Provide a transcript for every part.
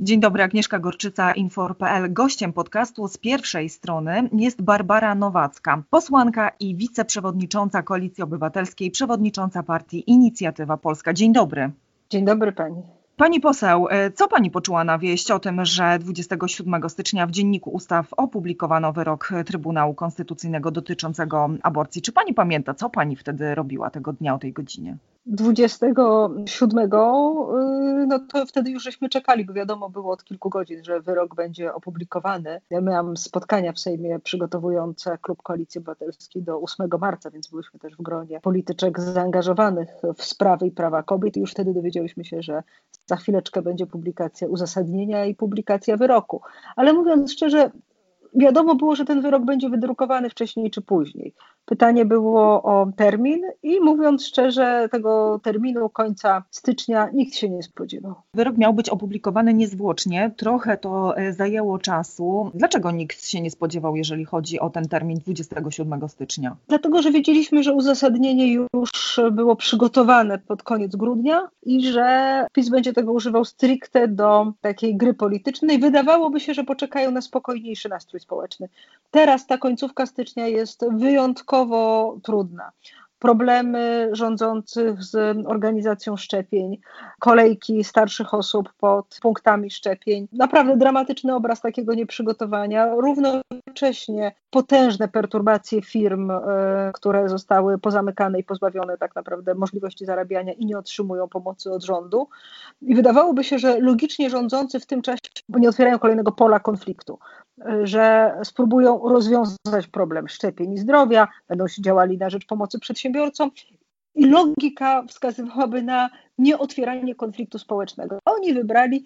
Dzień dobry, Agnieszka Gorczyca, Infor.pl. Gościem podcastu z pierwszej strony jest Barbara Nowacka, posłanka i wiceprzewodnicząca Koalicji Obywatelskiej, przewodnicząca partii Inicjatywa Polska. Dzień dobry. Dzień dobry pani. Pani poseł, e, co pani poczuła na wieść o tym, że 27 stycznia w Dzienniku Ustaw opublikowano wyrok Trybunału Konstytucyjnego dotyczącego aborcji? Czy pani pamięta, co pani wtedy robiła tego dnia o tej godzinie? 27, y, no to wtedy już żeśmy czekali, bo wiadomo było od kilku godzin, że wyrok będzie opublikowany. Ja miałam spotkania w Sejmie przygotowujące Klub Koalicji Obywatelskiej do 8 marca, więc byliśmy też w gronie polityczek zaangażowanych w sprawy i prawa kobiet i już wtedy dowiedzieliśmy się, że za chwileczkę będzie publikacja uzasadnienia i publikacja wyroku. Ale mówiąc szczerze, wiadomo było, że ten wyrok będzie wydrukowany wcześniej czy później. Pytanie było o termin i mówiąc szczerze, tego terminu końca stycznia nikt się nie spodziewał. Wyrok miał być opublikowany niezwłocznie, trochę to e, zajęło czasu. Dlaczego nikt się nie spodziewał, jeżeli chodzi o ten termin 27 stycznia? Dlatego, że wiedzieliśmy, że uzasadnienie już było przygotowane pod koniec grudnia i że PiS będzie tego używał stricte do takiej gry politycznej. Wydawałoby się, że poczekają na spokojniejszy nastrój społeczny. Teraz ta końcówka stycznia jest wyjątkowo trudna problemy rządzących z organizacją szczepień, kolejki starszych osób pod punktami szczepień. Naprawdę dramatyczny obraz takiego nieprzygotowania. Równocześnie potężne perturbacje firm, e, które zostały pozamykane i pozbawione tak naprawdę możliwości zarabiania i nie otrzymują pomocy od rządu. I wydawałoby się, że logicznie rządzący w tym czasie nie otwierają kolejnego pola konfliktu, że spróbują rozwiązać problem szczepień i zdrowia, będą się działali na rzecz pomocy przedsiębiorcom i logika wskazywałaby na nieotwieranie konfliktu społecznego. Oni wybrali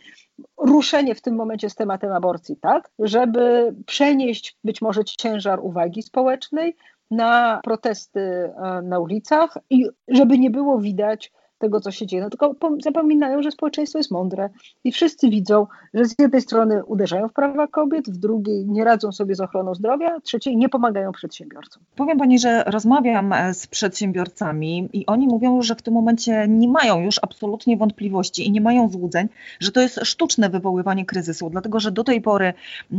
ruszenie w tym momencie z tematem aborcji, tak, żeby przenieść być może ciężar uwagi społecznej na protesty e, na ulicach i żeby nie było widać tego, co się dzieje. No tylko zapominają, że społeczeństwo jest mądre i wszyscy widzą, że z jednej strony uderzają w prawa kobiet, w drugiej nie radzą sobie z ochroną zdrowia, trzeciej nie pomagają przedsiębiorcom. Powiem Pani, że rozmawiam e, z przedsiębiorcami i oni mówią, że w tym momencie nie mają już absolutnie wątpliwości i nie mają złudzeń, że to jest sztuczne wywoływanie kryzysu, dlatego że do tej pory,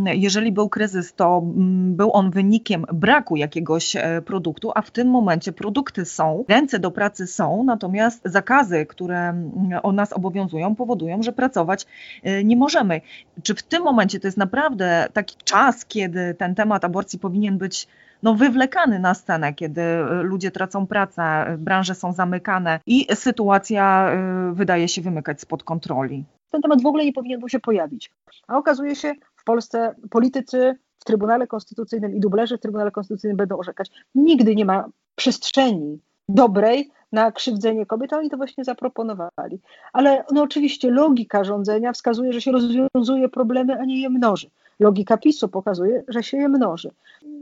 jeżeli był kryzys, to był on wynikiem braku jakiegoś e, produktu, a w tym momencie produkty są, ręce do pracy są, natomiast zakazy zakazy, które mm, o nas obowiązują, powodują, że pracować y, nie możemy. Czy w tym momencie to jest naprawdę taki czas, kiedy ten temat aborcji powinien być no, wywlekany na scenę, kiedy y, ludzie tracą pracę, branże są zamykane i sytuacja y, wydaje się wymykać spod kontroli. Ten temat w ogóle nie powinien był się pojawić. A okazuje się, w Polsce politycy w Trybunale Konstytucyjnym i dublerzy w Trybunale Konstytucyjnym będą orzekać. Nigdy nie ma przestrzeni dobrej na krzywdzenie kobiet, oni to właśnie zaproponowali. Ale no oczywiście logika rządzenia wskazuje, że się rozwiązuje problemy, a nie je mnoży. Logika PiSu pokazuje, że się je mnoży.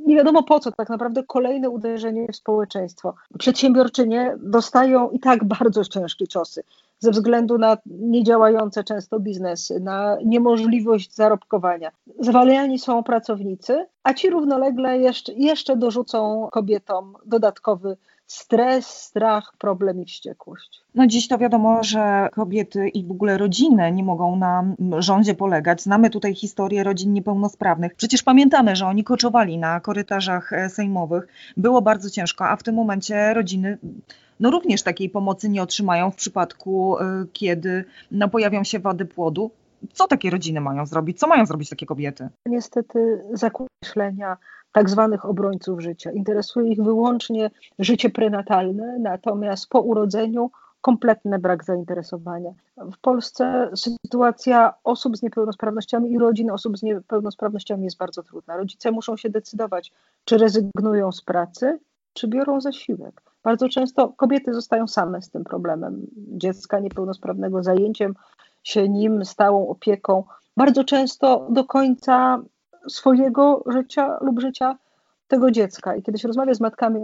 Nie wiadomo po co tak naprawdę kolejne uderzenie w społeczeństwo. Przedsiębiorczynie dostają i tak bardzo ciężkie ciosy ze względu na niedziałające często biznesy, na niemożliwość zarobkowania. Zwalniani są pracownicy, a ci równolegle jeszcze, jeszcze dorzucą kobietom dodatkowy stres, strach, problem i wściekłość. No dziś to wiadomo, że kobiety i w ogóle rodziny nie mogą na rządzie polegać. Znamy tutaj historię rodzin niepełnosprawnych. Przecież pamiętamy, że oni koczowali na korytarzach e, sejmowych. Było bardzo ciężko, a w tym momencie rodziny no również takiej pomocy nie otrzymają w przypadku, e, kiedy no, pojawią się wady płodu. Co takie rodziny mają zrobić? Co mają zrobić takie kobiety? Niestety zakreślenia tak zwanych obrońców życia. Interesuje ich wyłącznie życie prenatalne, natomiast po urodzeniu kompletny brak zainteresowania. W Polsce sytuacja osób z niepełnosprawnościami i rodzin osób z niepełnosprawnościami jest bardzo trudna. Rodzice muszą się decydować, czy rezygnują z pracy, czy biorą zasiłek. Bardzo często kobiety zostają same z tym problemem dziecka niepełnosprawnego, zajęciem się nim, stałą opieką. Bardzo często do końca swojego życia lub życia tego dziecka. I kiedy się rozmawia z matkami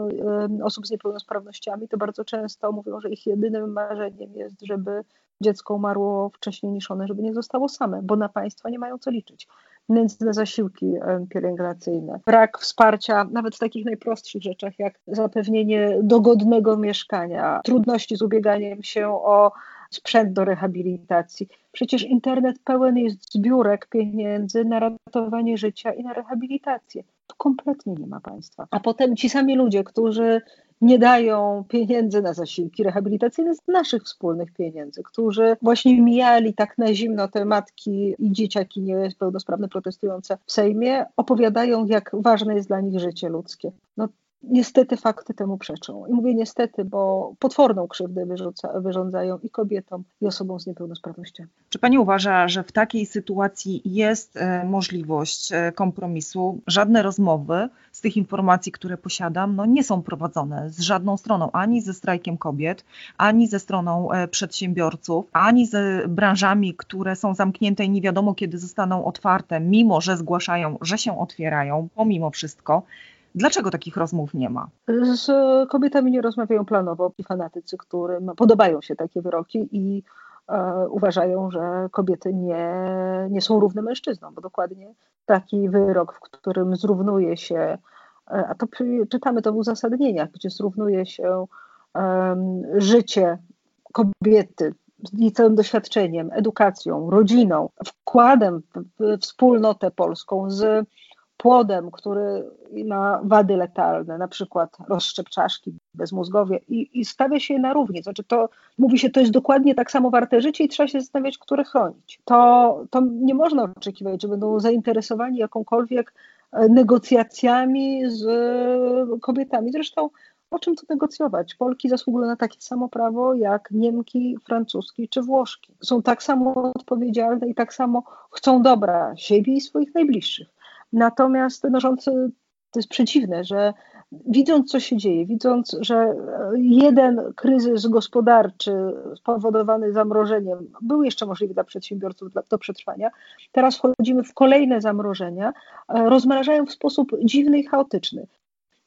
osób z niepełnosprawnościami, to bardzo często mówią, że ich jedynym marzeniem jest, żeby dziecko umarło wcześniej niż one, żeby nie zostało same, bo na państwa nie mają co liczyć. nędzne zasiłki pielęgnacyjne, brak wsparcia nawet w takich najprostszych rzeczach, jak zapewnienie dogodnego mieszkania, trudności z ubieganiem się o sprzęt do rehabilitacji. Przecież internet pełen jest zbiórek pieniędzy na ratowanie życia i na rehabilitację. Tu kompletnie nie ma państwa. A potem ci sami ludzie, którzy nie dają pieniędzy na zasiłki rehabilitacyjne z naszych wspólnych pieniędzy, którzy właśnie mijali tak na zimno te matki i dzieciaki niepełnosprawne protestujące w Sejmie, opowiadają, jak ważne jest dla nich życie ludzkie. No, Niestety fakty temu przeczą. I mówię niestety, bo potworną krzywdę wyrzuca, wyrządzają i kobietom, i osobom z niepełnosprawnościami. Czy pani uważa, że w takiej sytuacji jest e, możliwość e, kompromisu? Żadne rozmowy z tych informacji, które posiadam, no nie są prowadzone z żadną stroną, ani ze strajkiem kobiet, ani ze stroną e, przedsiębiorców, ani z branżami, które są zamknięte i nie wiadomo kiedy zostaną otwarte, mimo że zgłaszają, że się otwierają, pomimo wszystko. Dlaczego takich rozmów nie ma? Z kobietami nie rozmawiają planowo i fanatycy, którym podobają się takie wyroki i e, uważają, że kobiety nie, nie są równe mężczyznom, bo dokładnie taki wyrok, w którym zrównuje się, e, a to czytamy to w uzasadnieniach, gdzie zrównuje się życie kobiety z całym doświadczeniem, edukacją, rodziną, wkładem w wspólnotę polską z płodem, który ma wady letalne, na przykład rozszczep czaszki, bezmózgowie i, i stawia się na równi. Znaczy to, mówi się, to jest dokładnie tak samo warte życie i trzeba się zastanawiać, które chronić. To, to nie można oczekiwać, że będą zainteresowani jakąkolwiek e, negocjacjami z e, kobietami. Zresztą o czym tu negocjować? Polki zasługują na takie samo prawo jak Niemki, Francuski czy Włoszki. Są tak samo odpowiedzialne i tak samo chcą dobra siebie i swoich najbliższych. Natomiast no, to jest przeciwne, że widząc, co się dzieje, widząc, że jeden kryzys gospodarczy spowodowany zamrożeniem był jeszcze możliwy dla przedsiębiorców do przetrwania, teraz wchodzimy w kolejne zamrożenia, e, rozmrażają w sposób dziwny i chaotyczny.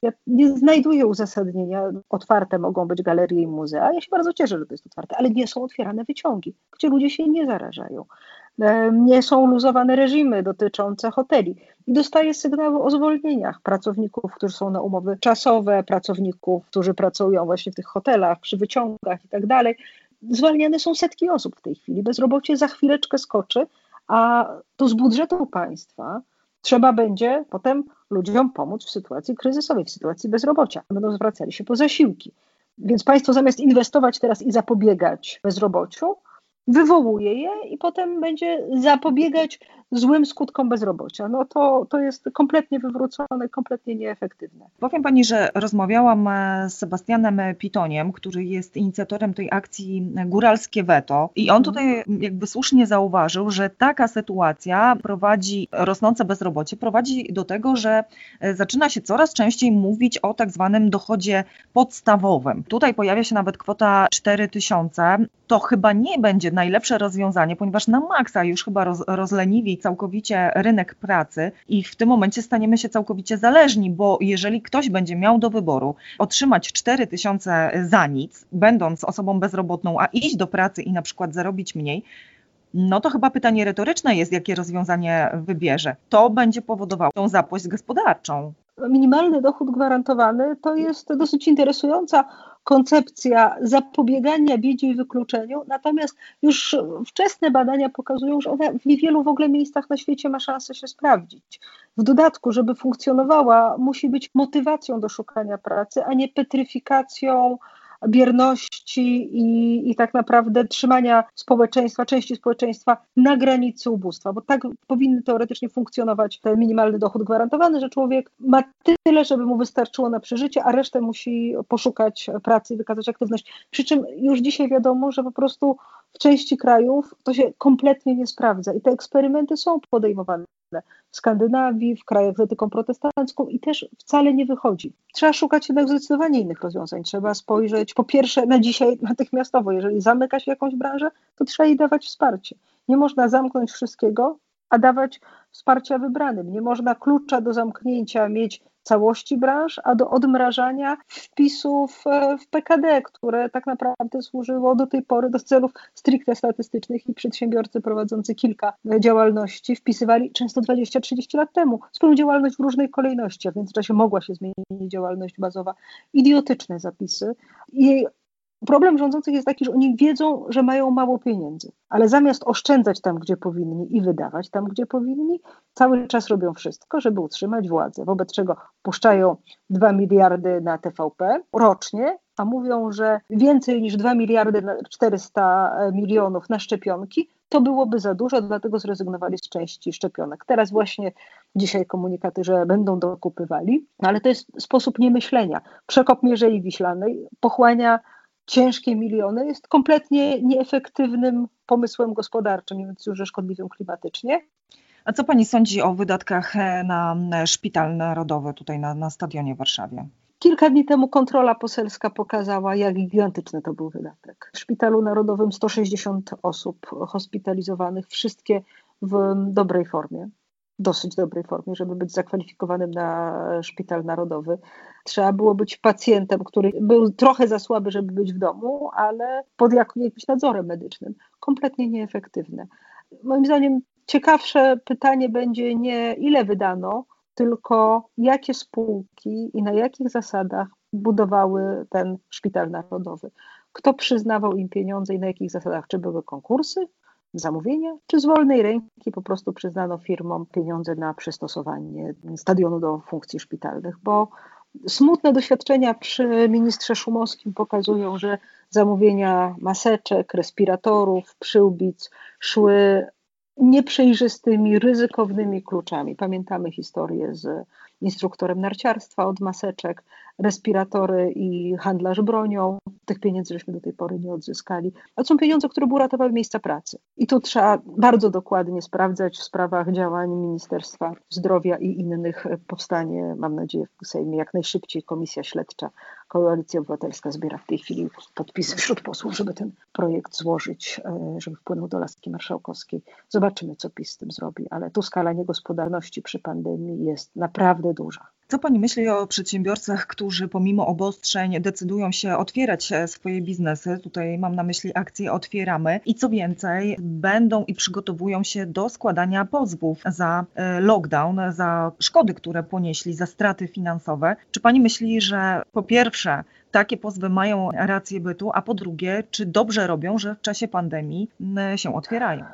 Ja nie znajduję uzasadnienia. Otwarte mogą być galerie i muzea. Ja się bardzo cieszę, że to jest otwarte, ale nie są otwierane wyciągi, gdzie ludzie się nie zarażają. E, nie są luzowane reżimy dotyczące hoteli. I dostaję sygnały o zwolnieniach pracowników, którzy są na umowy czasowe, pracowników, którzy pracują właśnie w tych hotelach, przy wyciągach i tak dalej. Zwalniane są setki osób w tej chwili. Bezrobocie za chwileczkę skoczy, a to z budżetu państwa trzeba będzie potem ludziom pomóc w sytuacji kryzysowej, w sytuacji bezrobocia. Będą zwracali się po zasiłki. Więc państwo zamiast inwestować teraz i zapobiegać bezrobociu, wywołuje je i potem będzie zapobiegać złym skutkom bezrobocia. No to, to jest kompletnie wywrócone, kompletnie nieefektywne. Powiem Pani, że rozmawiałam e, z Sebastianem Pitoniem, który jest inicjatorem tej akcji Góralskie Weto i on tutaj jakby słusznie zauważył, że taka sytuacja prowadzi, rosnące bezrobocie prowadzi do tego, że e, zaczyna się coraz częściej mówić o tak zwanym dochodzie podstawowym. Tutaj pojawia się nawet kwota 4000. To chyba nie będzie najlepsze rozwiązanie, ponieważ na maksa już chyba roz, rozleniwi całkowicie rynek pracy i w tym momencie staniemy się całkowicie zależni, bo jeżeli ktoś będzie miał do wyboru otrzymać 4 tysiące za nic, będąc osobą bezrobotną, a iść do pracy i na przykład zarobić mniej, no to chyba pytanie retoryczne jest, jakie rozwiązanie wybierze. To będzie powodowało tą zapaść gospodarczą. Minimalny dochód gwarantowany to jest dosyć interesująca koncepcja zapobiegania biedzie i wykluczeniu, natomiast już wczesne badania pokazują, że ona w niewielu w ogóle miejscach na świecie ma szansę się sprawdzić. W dodatku, żeby funkcjonowała, musi być motywacją do szukania pracy, a nie petryfikacją bierności i, i tak naprawdę trzymania społeczeństwa, części społeczeństwa na granicy ubóstwa, bo tak powinny teoretycznie funkcjonować ten minimalny dochód gwarantowany, że człowiek ma tyle, żeby mu wystarczyło na przeżycie, a resztę musi poszukać pracy i wykazać aktywność. Przy czym już dzisiaj wiadomo, że po prostu w części krajów to się kompletnie nie sprawdza i te eksperymenty są podejmowane w Skandynawii, w krajach z etyką protestancką i też wcale nie wychodzi. Trzeba szukać jednak zdecydowanie innych rozwiązań. Trzeba spojrzeć po pierwsze na dzisiaj natychmiastowo. Jeżeli zamyka się jakąś branżę, to trzeba jej dawać wsparcie. Nie można zamknąć wszystkiego, a dawać wsparcia wybranym. Nie można klucza do zamknięcia mieć całości branż, a do odmrażania wpisów e, w PKD, które tak naprawdę służyło do tej pory do celów stricte statystycznych i przedsiębiorcy prowadzący kilka działalności wpisywali często 20-30 lat temu swoją działalność w różnej kolejności, a w międzyczasie mogła się zmienić działalność bazowa. Idiotyczne zapisy. Problem rządzących jest taki, że oni wiedzą, że mają mało pieniędzy, ale zamiast oszczędzać tam, gdzie powinni i wydawać tam, gdzie powinni, cały czas robią wszystko, żeby utrzymać władzę. Wobec czego puszczają 2 miliardy na TVP rocznie, a mówią, że więcej niż 2 miliardy 400 milionów na szczepionki to byłoby za dużo, dlatego zrezygnowali z części szczepionek. Teraz właśnie dzisiaj komunikaty, że będą dokupywali, ale to jest sposób niemyślenia. Przekop Mierzei Wiślanej pochłania ciężkie miliony, jest kompletnie nieefektywnym pomysłem gospodarczym, nie mówiąc już, szkodliwym klimatycznie. A co pani sądzi o wydatkach e, na Szpital Narodowy tutaj na, na stadionie w Warszawie? Kilka dni temu kontrola poselska pokazała, jak gigantyczny to był wydatek. W Szpitalu Narodowym 160 osób hospitalizowanych, wszystkie w dobrej formie dosyć dobrej formie, żeby być zakwalifikowanym na szpital narodowy. Trzeba było być pacjentem, który był trochę za słaby, żeby być w domu, ale pod jakimś nadzorem medycznym. Kompletnie nieefektywne. Moim zdaniem ciekawsze pytanie będzie nie ile wydano, tylko jakie spółki i na jakich zasadach budowały ten szpital narodowy. Kto przyznawał im pieniądze i na jakich zasadach? Czy były konkursy, zamówienia, czy z wolnej ręki po prostu przyznano firmom pieniądze na przystosowanie stadionu do funkcji szpitalnych, bo smutne doświadczenia przy ministrze Szumowskim pokazują, że zamówienia maseczek, respiratorów, przyłbic szły nieprzejrzystymi, ryzykownymi kluczami. Pamiętamy historię z instruktorem narciarstwa od maseczek, respiratory i handlarz bronią. Tych pieniędzy żeśmy do tej pory nie odzyskali. A są pieniądze, które by uratowały miejsca pracy. I tu trzeba bardzo dokładnie sprawdzać w sprawach działań Ministerstwa Zdrowia i innych. Powstanie, mam nadzieję, w Sejmie jak najszybciej komisja śledcza. Koalicja Obywatelska zbiera w tej chwili podpisy wśród posłów, żeby ten projekt złożyć, e, żeby wpłynął do laski marszałkowskiej. Zobaczymy, co PiS z tym zrobi, ale tu skala niegospodarności przy pandemii jest naprawdę duża. Co Pani myśli o przedsiębiorcach, którzy pomimo obostrzeń decydują się otwierać e, swoje biznesy? Tutaj mam na myśli akcję Otwieramy i co więcej, będą i przygotowują się do składania pozwów za e, lockdown, za szkody, które ponieśli, za straty finansowe. Czy Pani myśli, że po pierwsze, takie pozwy mają rację bytu, a po drugie, czy dobrze robią, że w czasie pandemii się otwierają?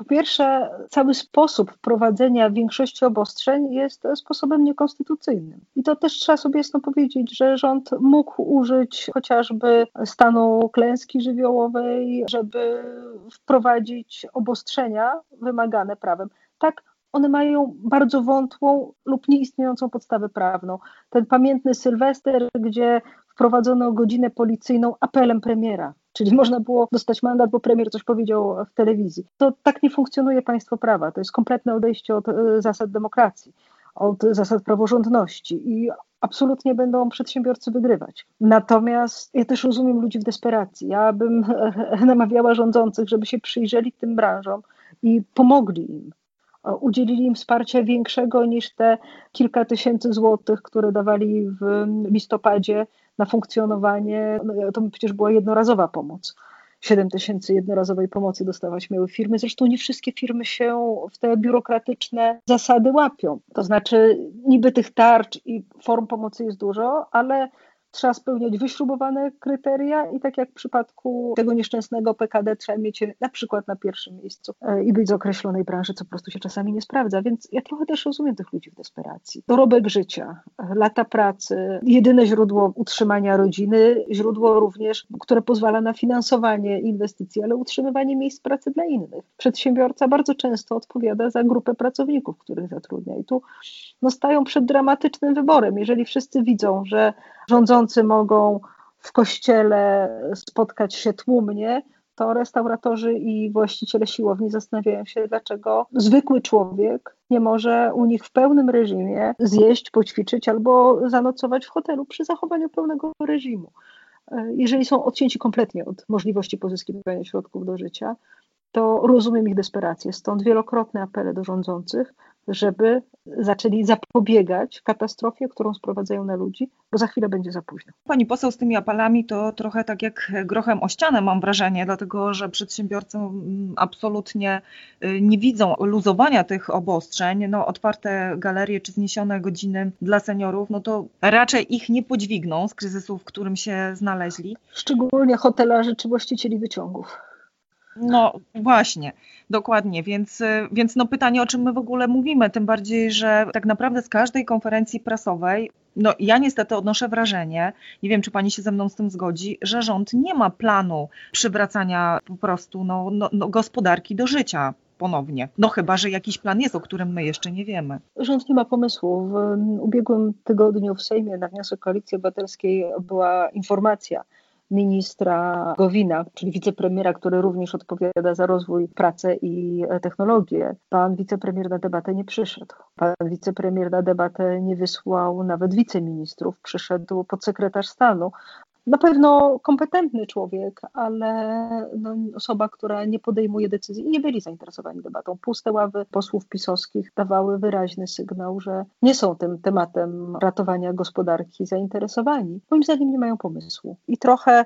Po pierwsze, cały sposób wprowadzenia większości obostrzeń jest sposobem niekonstytucyjnym. I to też trzeba sobie jasno powiedzieć, że rząd mógł użyć chociażby stanu klęski żywiołowej, żeby wprowadzić obostrzenia wymagane prawem. Tak, one mają bardzo wątłą lub nieistniejącą podstawę prawną. Ten pamiętny Sylwester, gdzie wprowadzono godzinę policyjną apelem premiera Czyli można było dostać mandat, bo premier coś powiedział w telewizji. To tak nie funkcjonuje państwo prawa. To jest kompletne odejście od e, zasad demokracji, od zasad praworządności i absolutnie będą przedsiębiorcy wygrywać. Natomiast ja też rozumiem ludzi w desperacji. Ja bym namawiała rządzących, żeby się przyjrzeli tym branżom i pomogli im udzielili im wsparcia większego niż te kilka tysięcy złotych, które dawali w listopadzie na funkcjonowanie. No, to przecież była jednorazowa pomoc. 7 tysięcy jednorazowej pomocy dostawać miały firmy. Zresztą nie wszystkie firmy się w te biurokratyczne zasady łapią. To znaczy, niby tych tarcz i form pomocy jest dużo, ale trzeba spełniać wyśrubowane kryteria i tak jak w przypadku tego nieszczęsnego PKD trzeba mieć na przykład na pierwszym miejscu e, i być z określonej branży, co po prostu się czasami nie sprawdza. Więc ja trochę też rozumiem tych ludzi w desperacji. Dorobek życia, lata pracy, jedyne źródło utrzymania rodziny, źródło również, które pozwala na finansowanie inwestycji, ale utrzymywanie miejsc pracy dla innych. Przedsiębiorca bardzo często odpowiada za grupę pracowników, których zatrudnia i tu no, stają przed dramatycznym wyborem. Jeżeli wszyscy widzą, że rządzący mogą w kościele spotkać się tłumnie, to restauratorzy i właściciele siłowni zastanawiają się, dlaczego zwykły człowiek nie może u nich w pełnym reżimie zjeść, poćwiczyć albo zanocować w hotelu przy zachowaniu pełnego reżimu. Jeżeli są odcięci kompletnie od możliwości pozyskiwania środków do życia, to rozumiem ich desperację. Stąd wielokrotne apele do rządzących, żeby zaczęli zapobiegać katastrofie, którą sprowadzają na ludzi, bo za chwilę będzie za późno. Pani poseł z tymi apelami to trochę tak jak grochem o ścianę mam wrażenie, dlatego że przedsiębiorcy mm, absolutnie y, nie widzą luzowania tych obostrzeń. No, otwarte galerie czy zniesione godziny dla seniorów, no to raczej ich nie podźwigną z kryzysu, w którym się znaleźli. Szczególnie hotelarzy czy właścicieli wyciągów. No właśnie, dokładnie, więc, więc no pytanie, o czym my w ogóle mówimy, tym bardziej, że tak naprawdę z każdej konferencji prasowej, no ja niestety odnoszę wrażenie, nie wiem, czy pani się ze mną z tym zgodzi, że rząd nie ma planu przywracania po prostu no, no, no gospodarki do życia ponownie. No chyba, że jakiś plan jest, o którym my jeszcze nie wiemy. Rząd nie ma pomysłu. W ubiegłym tygodniu w Sejmie na wniosek Koalicji Obywatelskiej była informacja, ministra Gowina, czyli wicepremiera, który również odpowiada za rozwój, pracę i technologię. Pan wicepremier na debatę nie przyszedł. Pan wicepremier na debatę nie wysłał nawet wiceministrów, przyszedł podsekretarz stanu na pewno kompetentny człowiek, ale no, osoba, która nie podejmuje decyzji i nie byli zainteresowani debatą. Puste ławy posłów pisowskich dawały wyraźny sygnał, że nie są tym tematem ratowania gospodarki zainteresowani. Moim zdaniem nie mają pomysłu. I trochę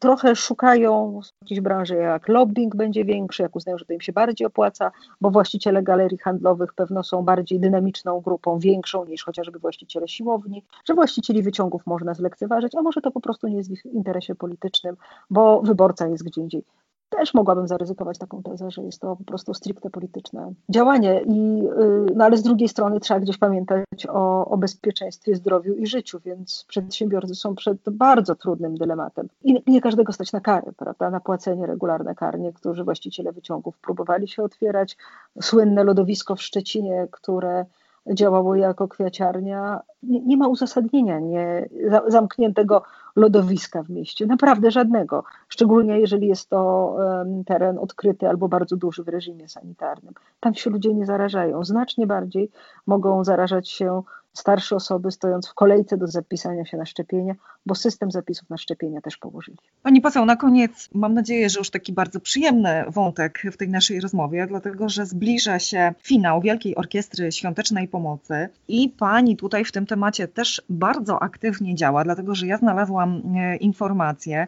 trochę szukają jakiejś branży, jak lobbying będzie większy, jak uznają, że to im się bardziej opłaca, bo właściciele galerii handlowych pewno są bardziej dynamiczną grupą, większą niż chociażby właściciele siłowni, że właścicieli wyciągów można zlekceważyć, a może to po prostu nie jest w ich interesie politycznym, bo wyborca jest gdzie indziej też mogłabym zaryzykować taką tezę, że jest to po prostu stricte polityczne działanie. I, y, no ale z drugiej strony trzeba gdzieś pamiętać o, o bezpieczeństwie, zdrowiu i życiu, więc przedsiębiorcy są przed bardzo trudnym dylematem. I nie każdego stać na kary, prawda, na płacenie regularne kar. Niektórzy właściciele wyciągów próbowali się otwierać. Słynne lodowisko w Szczecinie, które działało jako kwiaciarnia, nie, nie ma uzasadnienia nie, zamkniętego lodowiska w mieście. Naprawdę żadnego. Szczególnie jeżeli jest to um, teren odkryty albo bardzo duży w reżimie sanitarnym. Tam się ludzie nie zarażają. Znacznie bardziej mogą zarażać się starsze osoby stojąc w kolejce do zapisania się na szczepienia, bo system zapisów na szczepienia też położyli. Pani poseł, na koniec mam nadzieję, że już taki bardzo przyjemny wątek w tej naszej rozmowie, dlatego że zbliża się finał Wielkiej Orkiestry Świątecznej Pomocy i pani tutaj w tym temacie też bardzo aktywnie działa, dlatego że ja znalazłam e, informację,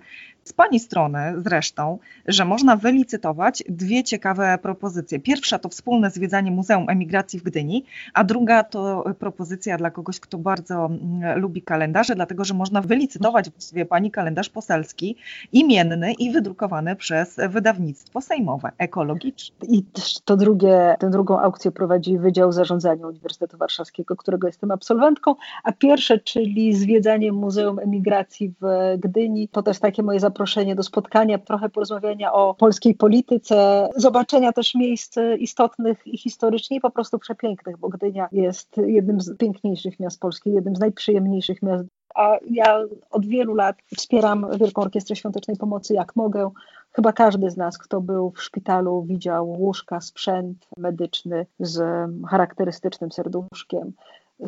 z Pani strony zresztą, że można wylicytować dwie ciekawe propozycje. Pierwsza to wspólne zwiedzanie Muzeum Emigracji w Gdyni, a druga to propozycja dla kogoś, kto bardzo mm, lubi kalendarze, dlatego że można wylicytować właściwie Pani kalendarz poselski, imienny i wydrukowany przez wydawnictwo sejmowe, ekologiczne. I to drugie, tę drugą aukcję prowadzi Wydział Zarządzania Uniwersytetu Warszawskiego, którego jestem absolwentką, a pierwsze, czyli zwiedzanie Muzeum Emigracji w Gdyni, to też takie moje zaproszenie zaproszenie do spotkania, trochę porozmawiania o polskiej polityce, zobaczenia też miejsc istotnych i historycznie i po prostu przepięknych, bo Gdynia jest jednym z piękniejszych miast Polski, jednym z najprzyjemniejszych miast a ja od wielu lat wspieram Wielką Orkiestrę Świątecznej Pomocy jak mogę. Chyba każdy z nas, kto był w szpitalu, widział łóżka, sprzęt medyczny z charakterystycznym serduszkiem.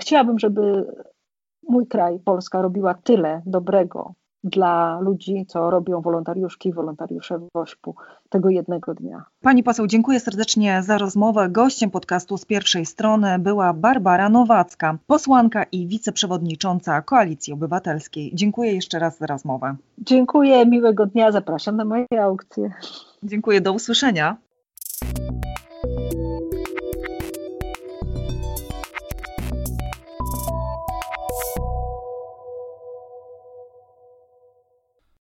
Chciałabym, żeby mój kraj, Polska, robiła tyle dobrego dla ludzi, co robią wolontariuszki i wolontariusze w Wośpu tego jednego dnia. Pani poseł, dziękuję serdecznie za rozmowę. Gościem podcastu z pierwszej strony była Barbara Nowacka, posłanka i wiceprzewodnicząca Koalicji Obywatelskiej. Dziękuję jeszcze raz za rozmowę. Dziękuję, miłego dnia, zapraszam na moje aukcje. Dziękuję, do usłyszenia.